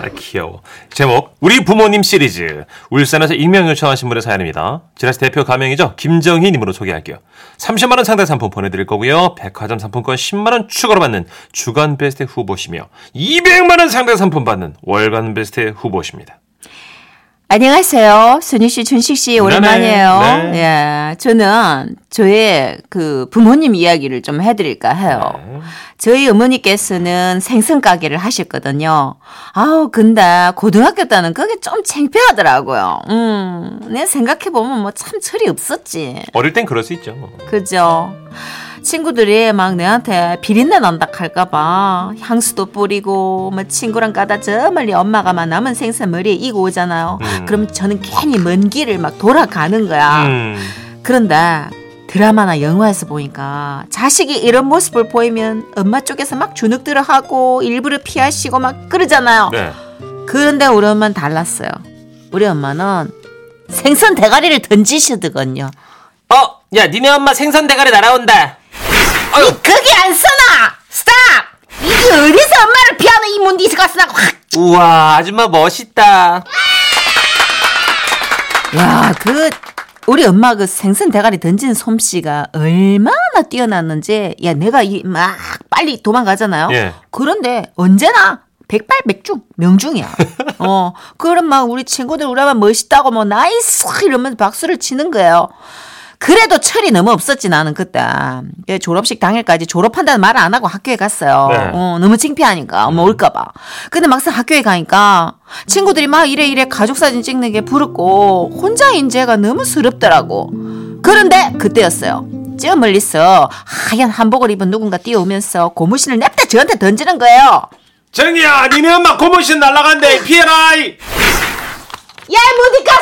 아, 귀여워. 제목 우리 부모님 시리즈 울산에서 익명 요청하신 분의 사연입니다. 지라시 대표 가명이죠. 김정희님으로 소개할게요. 30만 원 상당 상품 보내드릴 거고요. 백화점 상품권 10만 원 추가로 받는 주간 베스트 후보시며 200만 원 상당 상품 받는 월간 베스트 후보십니다. 안녕하세요. 순희 씨, 준식 씨, 오랜만이에요. 네. 예. 저는 저의 그 부모님 이야기를 좀 해드릴까 해요. 네. 저희 어머니께서는 생선 가게를 하셨거든요. 아우, 근데 고등학교 때는 그게 좀 창피하더라고요. 음, 내 생각해보면 뭐 참 철이 없었지. 어릴 땐 그럴 수 있죠. 그죠? 친구들이 막 내한테 비린내 난다 할까봐 향수도 뿌리고 뭐 친구랑 가다 저 멀리 엄마가 막 남은 생선 머리에 이고 오잖아요. 음. 그럼 저는 괜히 먼 길을 막 돌아가는 거야. 음. 그런데 드라마나 영화에서 보니까 자식이 이런 모습을 보이면 엄마 쪽에서 막 주눅들어 하고 일부러 피하시고 막 그러잖아요. 네. 그런데 우리 엄마는 달랐어요. 우리 엄마는 생선 대가리를 던지시더군요. 어, 야, 니네 엄마 생선 대가리 날아온다. 아유, 그게 안 써나! 스탑! 이게 어디서 엄마를 피하는 이 문디스 가스나 확! 우와, 아줌마 멋있다. 야, 그, 우리 엄마 그 생선 대가리 던지는 솜씨가 얼마나 뛰어났는지, 야, 내가 이, 막 빨리 도망가잖아요. 예. 그런데 언제나 백발백중, 명중이야. 어, 그럼 막 우리 친구들 우리 엄마 멋있다고 뭐 nice! 이러면서 박수를 치는 거예요. 그래도 철이 너무 없었지 나는 그때 예, 졸업식 당일까지 졸업한다는 말을 안 하고 학교에 갔어요. 네. 어, 너무 창피하니까 엄마 올까봐. 근데 막상 학교에 가니까 친구들이 막 이래 이래 가족 사진 찍는 게 부럽고 혼자 인 제가 너무 서럽더라고. 그런데 그때였어요. 저 멀리서 하얀 한복을 입은 누군가 뛰어오면서 고무신을 냅다 저한테 던지는 거예요. 정이야, 니네 엄마 고무신 날라간대. 피해라. 야, 무디카스나!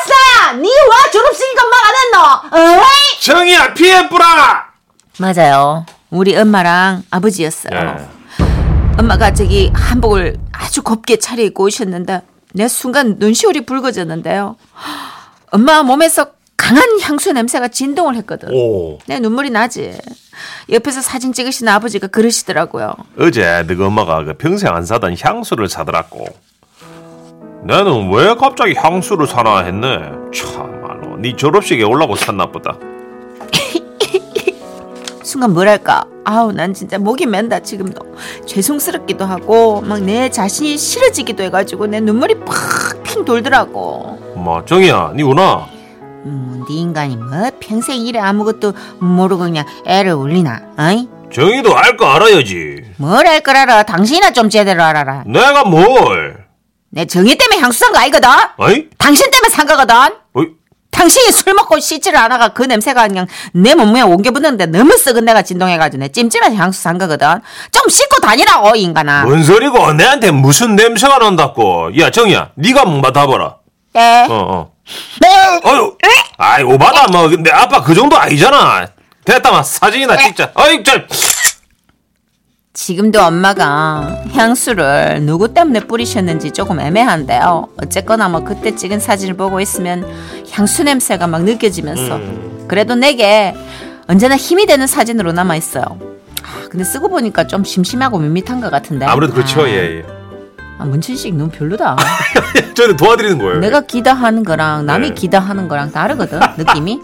니와 졸업식인가 말안 했노? 어이? 정이야, 피해뿌라. 맞아요. 우리 엄마랑 아버지였어요. 예. 엄마가 저기 한복을 아주 곱게 차려입고 오셨는데 내 순간 눈시울이 붉어졌는데요. 엄마 몸에서 강한 향수 냄새가 진동을 했거든. 오. 내 눈물이 나지. 옆에서 사진 찍으신 아버지가 그러시더라고요. 어제 너희 엄마가 그 평생 안 사던 향수를 사더라고. 나는 왜 갑자기 향수를 사나 했네. 참말로, 네 졸업식에 올라고 샀나 보다. 순간 뭐랄까. 아우, 난 진짜 목이 맨다, 지금도. 죄송스럽기도 하고, 막 내 자신이 싫어지기도 해가지고, 내 눈물이 팍핑 돌더라고. 엄마, 정이야, 니 우나? 음, 네 인간이 뭐 평생 일에 아무것도 모르고 그냥 애를 울리나, 어이? 정이도 알 거 알아야지. 뭘 알 걸 알아? 당신이나 좀 제대로 알아라. 내가 뭘? 내 정의 때문에 향수 산 거 아니거든? 어이? 당신 때문에 산 거거든? 어이? 당신이 술 먹고 씻지를 않아가 그 냄새가 그냥 내 몸에 옮겨 붙는데 너무 썩은 내가 진동해가지고 내 찜찜해서 향수 산 거거든? 좀 씻고 다니라고, 이 인간아. 뭔 소리고? 내한테 무슨 냄새가 난다고? 야, 정이야, 네가 맡아봐라. 네. 어, 어. 네. 어유, 아이 오바다 뭐 근데 아빠 그 정도 아니잖아. 됐다 마 사진이나 찍자. 어이 저 지금도 엄마가 향수를 누구 때문에 뿌리셨는지 조금 애매한데요. 어쨌거나 뭐 그때 찍은 사진을 보고 있으면 향수 냄새가 막 느껴지면서 그래도 내게 언제나 힘이 되는 사진으로 남아 있어요. 아, 근데 쓰고 보니까 좀 심심하고 밋밋한 것 같은데. 아무래도 그렇죠. 아, 예, 예. 아, 문춘식 너무 별로다. 저는 도와드리는 거예요. 내가 기다하는 거랑 남이 네. 기다하는 거랑 다르거든 느낌이.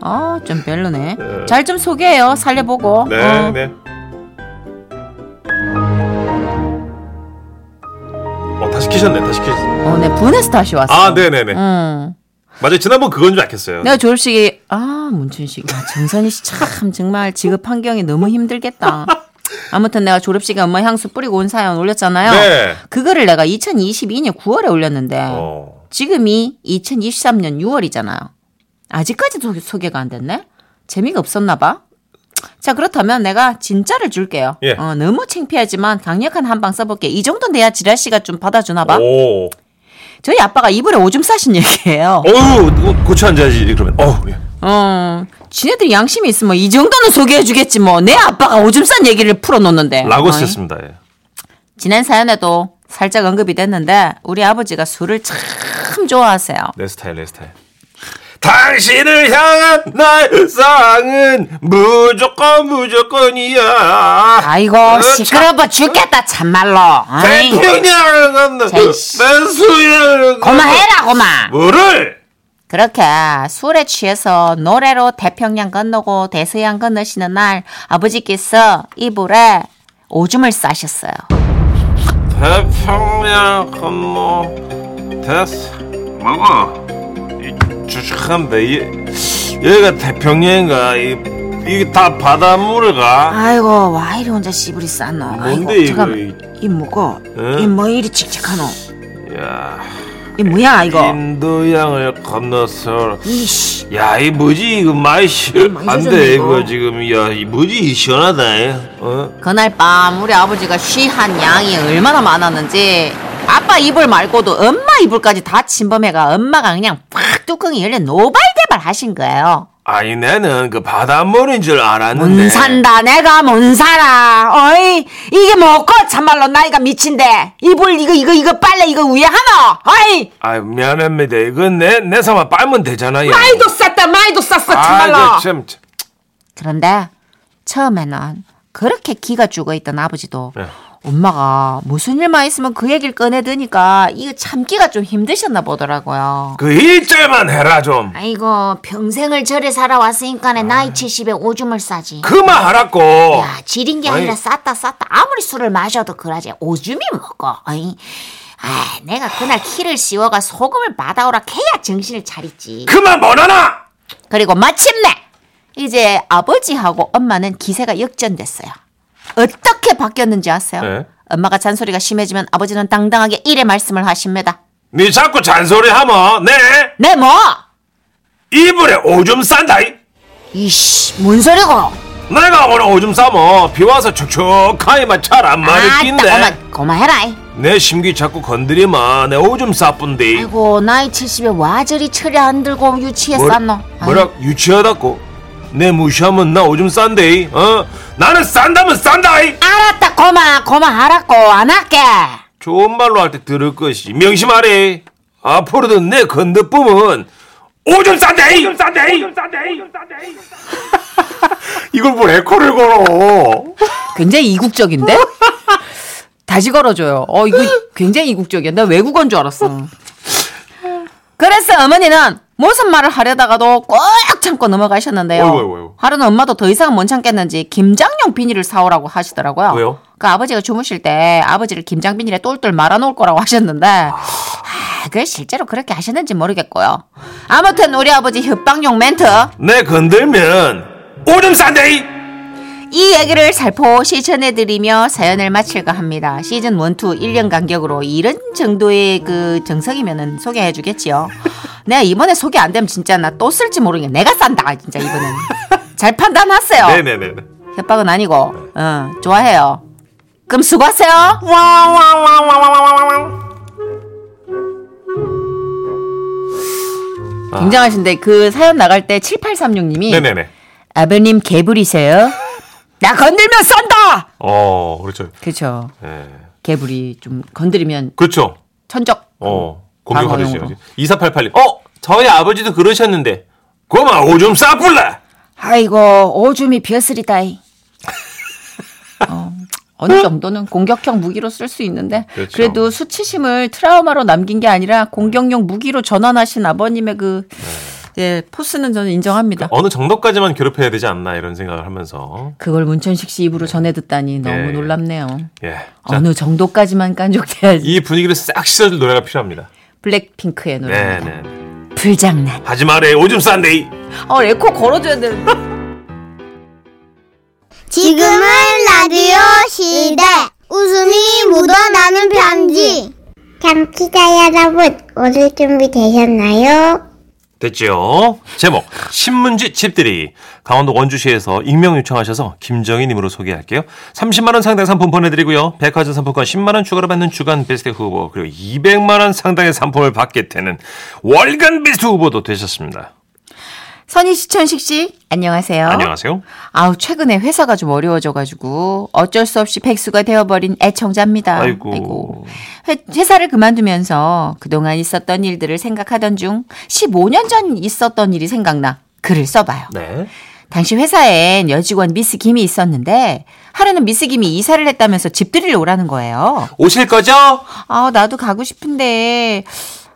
아 좀 별로네. 네. 잘좀 소개해요. 살려보고. 네, 어. 네. 시키셨네, 다 시키셨어. 어, 내 분해서 다시 왔어. 아, 네네네. 응. 맞아요. 지난번 그건 줄 알겠어요. 내가 졸업식이 아 문춘식 아, 정선희 씨참 정말 직업 환경이 너무 힘들겠다. 아무튼 내가 졸업식에 엄마 향수 뿌리고 온 사연 올렸잖아요. 네. 그거를 내가 2022년 9월에 올렸는데 어. 지금이 2023년 6월이잖아요. 아직까지도 소개가 안 됐네. 재미가 없었나 봐. 자 그렇다면 내가 진짜를 줄게요. 예. 어, 너무 창피하지만 강력한 한 방 써볼게. 이 정도 내야 지라 씨가 좀 받아주나 봐. 오. 저희 아빠가 이불에 오줌 싸신 얘기예요. 어우, 고쳐 앉아야지, 그러면. 어우, 예. 어, 지네들이 양심이 있으면 이 정도는 소개해주겠지 뭐. 내 아빠가 오줌 싼 얘기를 풀어놓는데. 라고 어이? 쓰셨습니다. 예. 지난 사연에도 살짝 언급이 됐는데 우리 아버지가 술을 참 좋아하세요. 내 스타일, 내 스타일. 당신을 향한 나의 사랑은 무조건 무조건이야. 아이고 시끄러워 죽겠다 참말로. 건너 씨. 수영을 고마해라 고마. 뭐를? 그렇게 술에 취해서 노래로 태평양 건너고 대서양 건너시는 날 아버지께서 이불에 오줌을 싸셨어요. 태평양 건너 됐어 먹어 이 주식한데 이 여기가 태평양인가 이 이게 다 바닷물가 아이고 와 이리 혼자 씨부리 쌌노. 뭔데, 아이고 이거? 잠깐 이 뭐고? 응? 이뭐 이리 칙칙하노? 야 이 뭐야 이거? 인도양을 건너서 이씨. 야 이 뭐지 이거 맛이 뭐 안돼 이거. 지금 야이 뭐지 이 시원하다 어 그날 밤 우리 아버지가 쉬한 양이 얼마나 많았는지 아빠 이불 말고도 엄마 이불까지 다 침범해가 엄마가 그냥 팍 뚜껑이 열려 노발대발 하신 거예요. 아니 나는 그 바닷물인 줄 알았는데. 못 산다 내가 못 살아. 어이 이게 뭐고 참말로 나이가 미친데. 이불 이거 이거 이거 빨래 이거 위에 하노 어이. 아 미안합니다. 이건 내내 삼아 빨면 되잖아요. 마이도 쌌다 마이도 쌌어 참말로. 아, 저 참, 참. 그런데 처음에는 그렇게 기가 죽어 있던 아버지도 네. 엄마가 무슨 일만 있으면 그 얘기를 꺼내드니까 이거 참기가 좀 힘드셨나 보더라고요. 그 일절만 해라 좀 아이고 평생을 절에 살아왔으니까 나이 70에 오줌을 싸지. 그만 하라고 야 지린 게 아니라. 쌌다 쌌다 아무리 술을 마셔도 그러지 오줌이 먹어. 어이. 아, 내가 그날 키를 씌워가 소금을 받아오라 캐야 정신을 차리지. 그만 못하나 그리고 마침내 이제 아버지하고 엄마는 기세가 역전됐어요. 어떻게 바뀌었는지 아세요? 네. 엄마가 잔소리가 심해지면 아버지는 당당하게 이래 말씀을 하십니다. 니 자꾸 잔소리하면 내네 뭐? 이불에 오줌 싼다 이. 이씨 뭔 소리고? 내가 오늘 오줌 싸면 비 와서 촉촉하니만 잘안 아따 마르긴데 고만해라. 이. 내 심기 자꾸 건드리면 내 오줌 싸뿐데 아이고 나이 70에 와저리 철이 안 들고 유치해 쌌노. 뭐라 유치하다고 내 무시하면 나 오줌 싼데 어 나는 싼다면 싼다 이. 알았다 고마 고마 하라고 안 할게. 좋은 말로 할 때 들을 것이 명심하래 앞으로도 내 건너뿜은 오줌 싼데 오줌 싼데 오줌 싼데 이걸 뭘 에코를 걸어 굉장히 이국적인데? 다시 걸어줘요. 어, 이거 굉장히 이국적이야. 나 외국어인 줄 알았어. 그래서 어머니는 무슨 말을 하려다가도 꼭 참고 넘어가셨는데요. 어이구, 어이구. 하루는 엄마도 더 이상 못 참겠는지 김장용 비닐을 사오라고 하시더라고요. 왜요? 그 아버지가 주무실 때 아버지를 김장 비닐에 똘똘 말아놓을 거라고 하셨는데 아, 그 실제로 그렇게 하셨는지 모르겠고요. 아무튼 우리 아버지 협박용 멘트 내 건들면 오줌 싼데 이. 이 얘기를 살포시 전해드리며 사연을 마칠까 합니다. 시즌 1, 2, 1년 간격으로 이런 정도의 그 정석이면은 소개해 주겠지요. 내가 이번에 소개 안 되면 진짜 나 또 쓸지 모르겠네. 내가 싼다, 진짜 이번엔. 잘 판단하세요. 네네네 협박은 아니고, 어, 좋아해요. 그럼 수고하세요. 굉장하신데 그 사연 나갈 때 7836님이 네네네 아버님 개불이세요? 나 건들면 쏜다! 어 그렇죠 그렇죠. 예. 개불이 좀 건드리면 그렇죠 천적. 어 공격하듯이 방어용으로. 2488님 어 저희 아버지도 그러셨는데 그만 오줌 싸불래 아이고 오줌이 벼슬이다이. 어, 어느 정도는 공격형 무기로 쓸 수 있는데 그렇죠. 그래도 수치심을 트라우마로 남긴 게 아니라 공격용 무기로 전환하신 아버님의 그 예, 포스는 저는 인정합니다. 어느 정도까지만 괴롭혀야 되지 않나 이런 생각을 하면서 그걸 문천식 씨 입으로 전해 듣다니 너무 네. 놀랍네요. 예. 자, 어느 정도까지만 깐족돼야지. 이 분위기를 싹 씻어줄 노래가 필요합니다. 블랙핑크의 노래입니다. 네네. 불장난. 하지 말래 오줌 싼대. 어, 에코 걸어줘야 되는데. 지금은 라디오 시대. 웃음이 묻어나는 편지. 청취자 여러분, 오늘 준비 되셨나요? 됐죠? 제목 신문지 집들이 강원도 원주시에서 익명 요청하셔서 김정희님으로 소개할게요. 30만 원 상당 상품 보내드리고요. 백화점 상품권 10만 원 추가로 받는 주간 베스트 후보 그리고 200만 원 상당의 상품을 받게 되는 월간 베스트 후보도 되셨습니다. 선희 씨, 천식 씨, 안녕하세요. 안녕하세요. 아우, 최근에 회사가 좀 어려워져가지고 어쩔 수 없이 백수가 되어버린 애청자입니다. 아이고. 회, 회사를 그만두면서 그동안 있었던 일들을 생각하던 중 15년 전 있었던 일이 생각나 글을 써봐요. 네. 당시 회사엔 여직원 미스 김이 있었는데 하루는 미스 김이 이사를 했다면서 집들이를 오라는 거예요. 오실 거죠? 아, 나도 가고 싶은데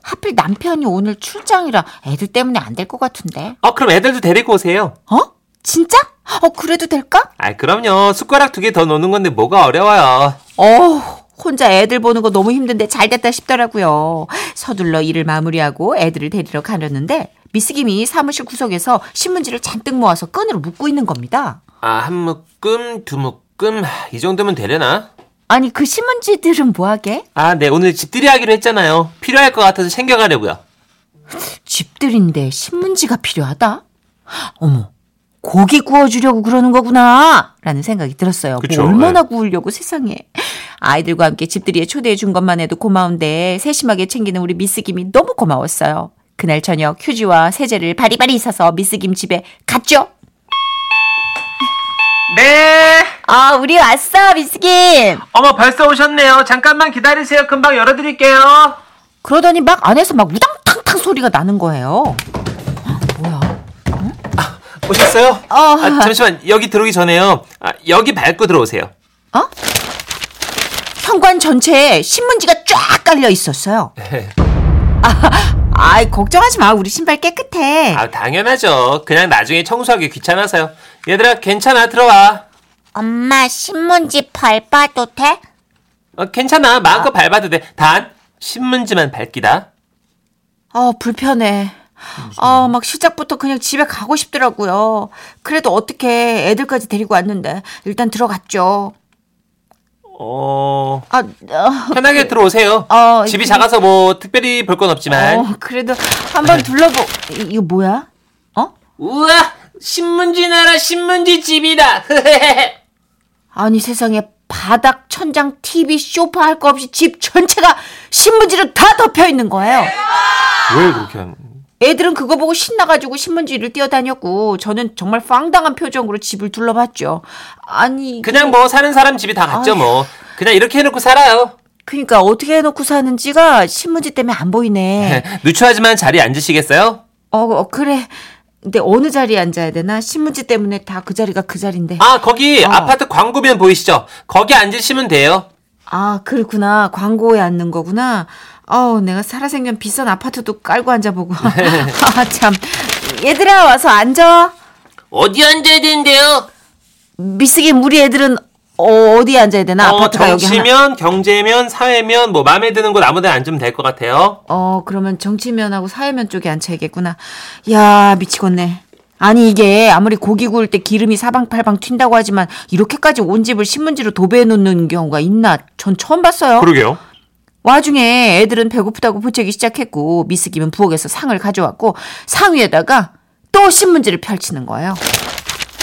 하필 남편이 오늘 출장이라 애들 때문에 안 될 것 같은데. 어, 그럼 애들도 데리고 오세요. 어? 진짜? 어, 그래도 될까? 아, 그럼요. 숟가락 두 개더 놓는 건데 뭐가 어려워요. 어, 혼자 애들 보는 거 너무 힘든데 잘 됐다 싶더라고요. 서둘러 일을 마무리하고 애들을 데리러 가려는데 미스김이 사무실 구석에서 신문지를 잔뜩 모아서 끈으로 묶고 있는 겁니다. 아, 한 묶음, 두 묶음, 이 정도면 되려나? 아니 그 신문지들은 뭐하게? 아, 네, 오늘 집들이 하기로 했잖아요. 필요할 것 같아서 챙겨가려고요. 집들인데 신문지가 필요하다? 어머, 고기 구워주려고 그러는 거구나. 라는 생각이 들었어요. 그쵸, 뭐 얼마나 네. 구우려고 세상에. 아이들과 함께 집들이에 초대해 준 것만 해도 고마운데 세심하게 챙기는 우리 미스김이 너무 고마웠어요. 그날 저녁 휴지와 세제를 바리바리 사서 미스김 집에 갔죠. 네. 아, 우리 왔어, 미스김. 어머, 벌써 오셨네요. 잠깐만 기다리세요. 금방 열어드릴게요. 그러더니 막 안에서 막 우당탕탕 소리가 나는 거예요. 뭐야? 오셨어요? 어. 아, 잠시만, 여기 들어오기 전에요. 아, 여기 밟고 들어오세요. 어? 현관 전체에 신문지가 쫙 깔려 있었어요. 아 이, 걱정하지 마. 우리 신발 깨끗해. 아, 당연하죠. 그냥 나중에 청소하기 귀찮아서요. 얘들아, 괜찮아. 들어와. 엄마 신문지 밟아도 돼? 어, 괜찮아. 마음껏 밟아도 돼. 단, 신문지만 밟기다. 아, 불편해. 아, 막 시작부터 그냥 집에 가고 싶더라고요. 그래도 어떻게 애들까지 데리고 왔는데 일단 들어갔죠. 어, 아, 어, 편하게 들어오세요. 어, 집이 그- 작아서 뭐 특별히 볼 건 없지만. 어, 그래도 한번 둘러보. 이- 이거 뭐야? 어? 우와! 신문지 나라 신문지 집이다. 아니 세상에 바닥, 천장, TV, 소파 할 거 없이 집 전체가 신문지로 다 덮여 있는 거예요. 왜 그렇게 하는? 애들은 그거 보고 신나가지고 신문지를 뛰어다녔고 저는 정말 황당한 표정으로 집을 둘러봤죠. 아니 그냥 뭐 사는 사람 집이 다 같죠 아휴. 뭐. 그냥 이렇게 해놓고 살아요. 그러니까 어떻게 해놓고 사는지가 신문지 때문에 안 보이네. 누추하지만 자리에 앉으시겠어요? 어, 어, 그래. 근데 어느 자리에 앉아야 되나? 신문지 때문에 다 그 자리가 그 자리인데. 아 거기 어. 아파트 광고면 보이시죠? 거기 앉으시면 돼요. 아, 그렇구나. 광고에 앉는 거구나. 어우, 내가 살아생전 비싼 아파트도 깔고 앉아보고. 아, 참. 얘들아, 와서 앉아. 어디 앉아야 되는데요? 미스김, 우리 애들은 어, 어디에 앉아야 되나? 어, 아파트가 여기 하나. 정치면, 경제면, 사회면 뭐 마음에 드는 곳 아무 데나 앉으면 될 것 같아요. 어, 그러면 정치면하고 사회면 쪽에 앉혀야겠구나. 야 미치겠네. 아니, 이게 아무리 고기 구울 때 기름이 사방팔방 튄다고 하지만 이렇게까지 온 집을 신문지로 도배해 놓는 경우가 있나? 전 처음 봤어요. 그러게요. 와중에 애들은 배고프다고 부채기 시작했고 미스 김은 부엌에서 상을 가져왔고 상 위에다가 또 신문지를 펼치는 거예요.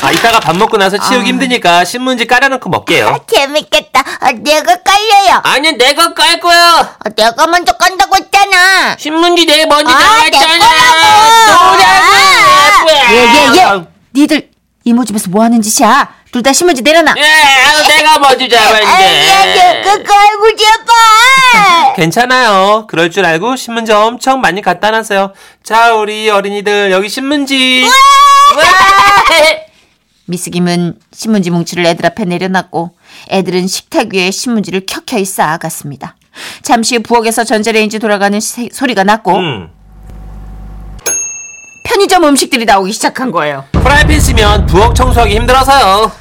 아 이따가 밥 먹고 나서 치우기 아. 힘드니까 신문지 깔아놓고 먹게요. 재밌겠다. 아, 내가 깔려요. 아니 내가 깔 거야. 아, 내가 먼저 깐다고 했잖아. 신문지 내가 먼저 아, 나왔잖아. 내 거라고. 예예예. 니들 이모 집에서 뭐 하는 짓이야? 둘 다 신문지 내려놔. 예, 내가 먼저 잡았는데. 내가 깔고 싶어. 괜찮아요. 그럴 줄 알고 신문지 엄청 많이 갖다 놨어요. 자, 우리 어린이들 여기 신문지. 와! 미스 김은 신문지 뭉치를 애들 앞에 내려놨고 애들은 식탁 위에 신문지를 켜켜이 쌓아갔습니다. 잠시 후 부엌에서 전자레인지 돌아가는 세- 소리가 났고 음. 편의점 음식들이 나오기 시작한 거예요. 프라이팬 쓰면 부엌 청소하기 힘들어서요.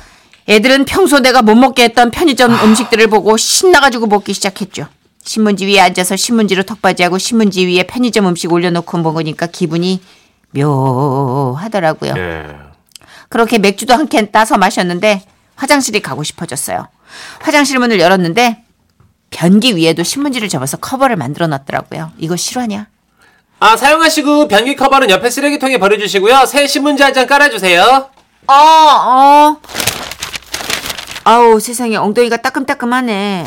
애들은 평소 내가 못 먹게 했던 편의점 음식들을 보고 신나가지고 먹기 시작했죠. 신문지 위에 앉아서 신문지로 턱받이하고 신문지 위에 편의점 음식 올려놓고 먹으니까 기분이 묘하더라고요. 예. 그렇게 맥주도 한 캔 따서 마셨는데 화장실이 가고 싶어졌어요. 화장실 문을 열었는데 변기 위에도 신문지를 접어서 커버를 만들어 놨더라고요. 이거 실화냐? 아, 사용하시고 변기 커버는 옆에 쓰레기통에 버려주시고요. 새 신문지 한 장 깔아주세요. 어, 어. 아우, 세상에 엉덩이가 따끔따끔하네.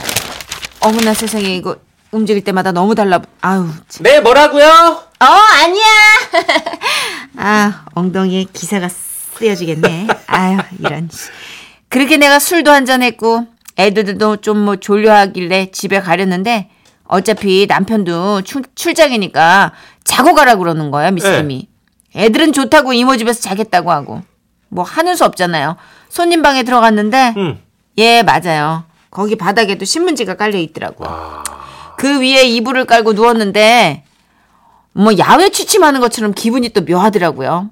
어머나 세상에 이거 움직일 때마다 너무 달라. 아유. 참. 네, 뭐라고요? 어, 아니야. 아, 엉덩이에 기사가 쓰여지겠네. 아유, 이런. 그렇게 내가 술도 한잔 했고, 애들도 좀 뭐 졸려하길래 집에 가렸는데, 어차피 남편도 출, 출장이니까 자고 가라 그러는 거야, 미스님이. 애들은 좋다고 이모 집에서 자겠다고 하고. 뭐 하는 수 없잖아요. 손님 방에 들어갔는데, 음. 예, 맞아요. 거기 바닥에도 신문지가 깔려 있더라고요. 그 위에 이불을 깔고 누웠는데 뭐 야외 취침하는 것처럼 기분이 또 묘하더라고요.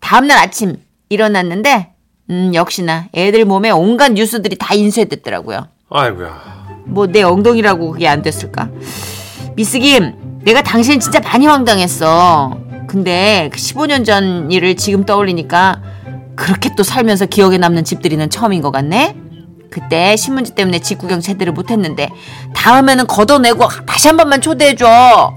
다음날 아침 일어났는데 음, 역시나 애들 몸에 온갖 뉴스들이 다 인쇄됐더라고요. 아이고야. 뭐 내 엉덩이라고 그게 안 됐을까? 미스 김, 내가 당신 진짜 많이 황당했어. 근데 그 15년 전 일을 지금 떠올리니까 그렇게 또 살면서 기억에 남는 집들이는 처음인 것 같네? 그때 신문지 때문에 집 구경 제대로 못했는데 다음에는 걷어내고 다시 한 번만 초대해줘.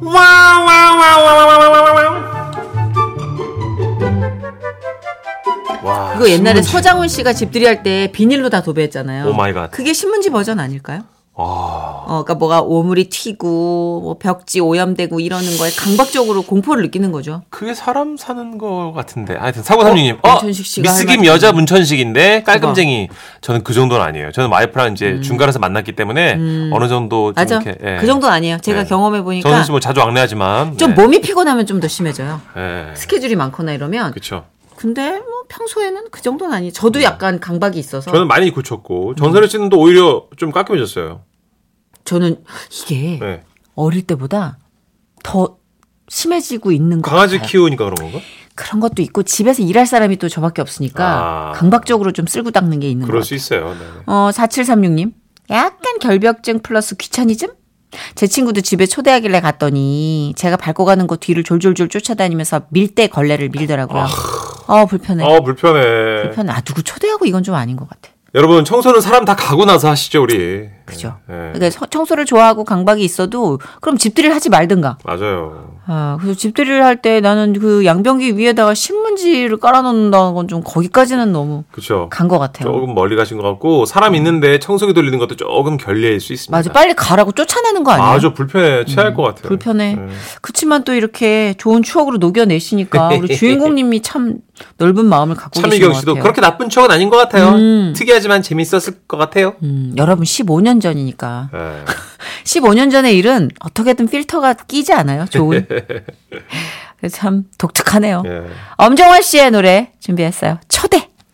와. 이거 옛날에 신문지. 서장훈 씨가 집들이 할 때 비닐로 다 도배했잖아요. Oh my God. 그게 신문지 버전 아닐까요? 아. 어, 그러니까 뭐가 오물이 튀고 뭐 벽지 오염되고 이러는 거에 강박적으로 공포를 느끼는 거죠. 그게 사람 사는 거 같은데. 하여튼 사고 삼육님. 어, 문천식 씨가 미스 할김 말이 여자 문천식인데 깔끔쟁이. 저는 그 정도는 아니에요. 저는 와이프랑 이제 중간에서 만났기 때문에 어느 정도 좀 음. 맞아. 이렇게. 예. 그 정도는 아니에요. 제가 네. 경험해 보니까 정선 씨뭐 자주 왕래하지만. 좀 네. 몸이 피곤하면 좀 더 심해져요. 예. 스케줄이 많거나 이러면. 그렇죠. 근데 뭐 평소에는 그 정도는 아니에요. 저도 약간 강박이 있어서 저는 많이 고쳤고 전선혜 씨는 또 오히려 좀 깔끔해졌어요. 저는 이게 네. 어릴 때보다 더 심해지고 있는 것 강아지 같아요. 키우니까 그런 건가? 그런 것도 있고 집에서 일할 사람이 또 저밖에 없으니까 아. 강박적으로 좀 쓸고 닦는 게 있는 것 그럴 같아요. 수 있어요. 네. 어, 4736님. 약간 결벽증 플러스 귀차니즘? 제 친구도 집에 초대하길래 갔더니 제가 밟고 가는 곳 뒤를 졸졸졸 쫓아다니면서 밀대 걸레를 밀더라고요. 어, 불편해. 어 불편해. 불편해. 아, 누구 초대하고 이건 좀 아닌 것 같아. 여러분 청소는 사람 다 가고 나서 하시죠 우리. 그죠? 네. 그러니까 서- 청소를 좋아하고 강박이 있어도 그럼 집들이를 하지 말든가. 맞아요. 아, 그래서 집들이를 할 때 나는 그 양변기 위에다가 신문지를 깔아놓는다는 건 좀 거기까지는 너무 그렇죠. 간 것 같아요. 조금 멀리 가신 것 같고 사람 있는데 청소기 돌리는 것도 조금 결례일 수 있습니다. 맞아. 빨리 가라고 쫓아내는 거 아니에요? 아주 불편해 취할 것 같아요. 불편해. 네. 그렇지만 또 이렇게 좋은 추억으로 녹여내시니까 우리 주인공님이 참 넓은 마음을 갖고 계신 것 씨도 같아요. 그렇게 나쁜 추억은 아닌 것 같아요. 음. 특이하지만 재밌었을 것 같아요. 음, 여러분 15년 전이니까 네. 15년 전의 일은 어떻게든 필터가 끼지 않아요. 좋은. 참 독특하네요. 예. 엄정화 씨의 노래 준비했어요. 초대.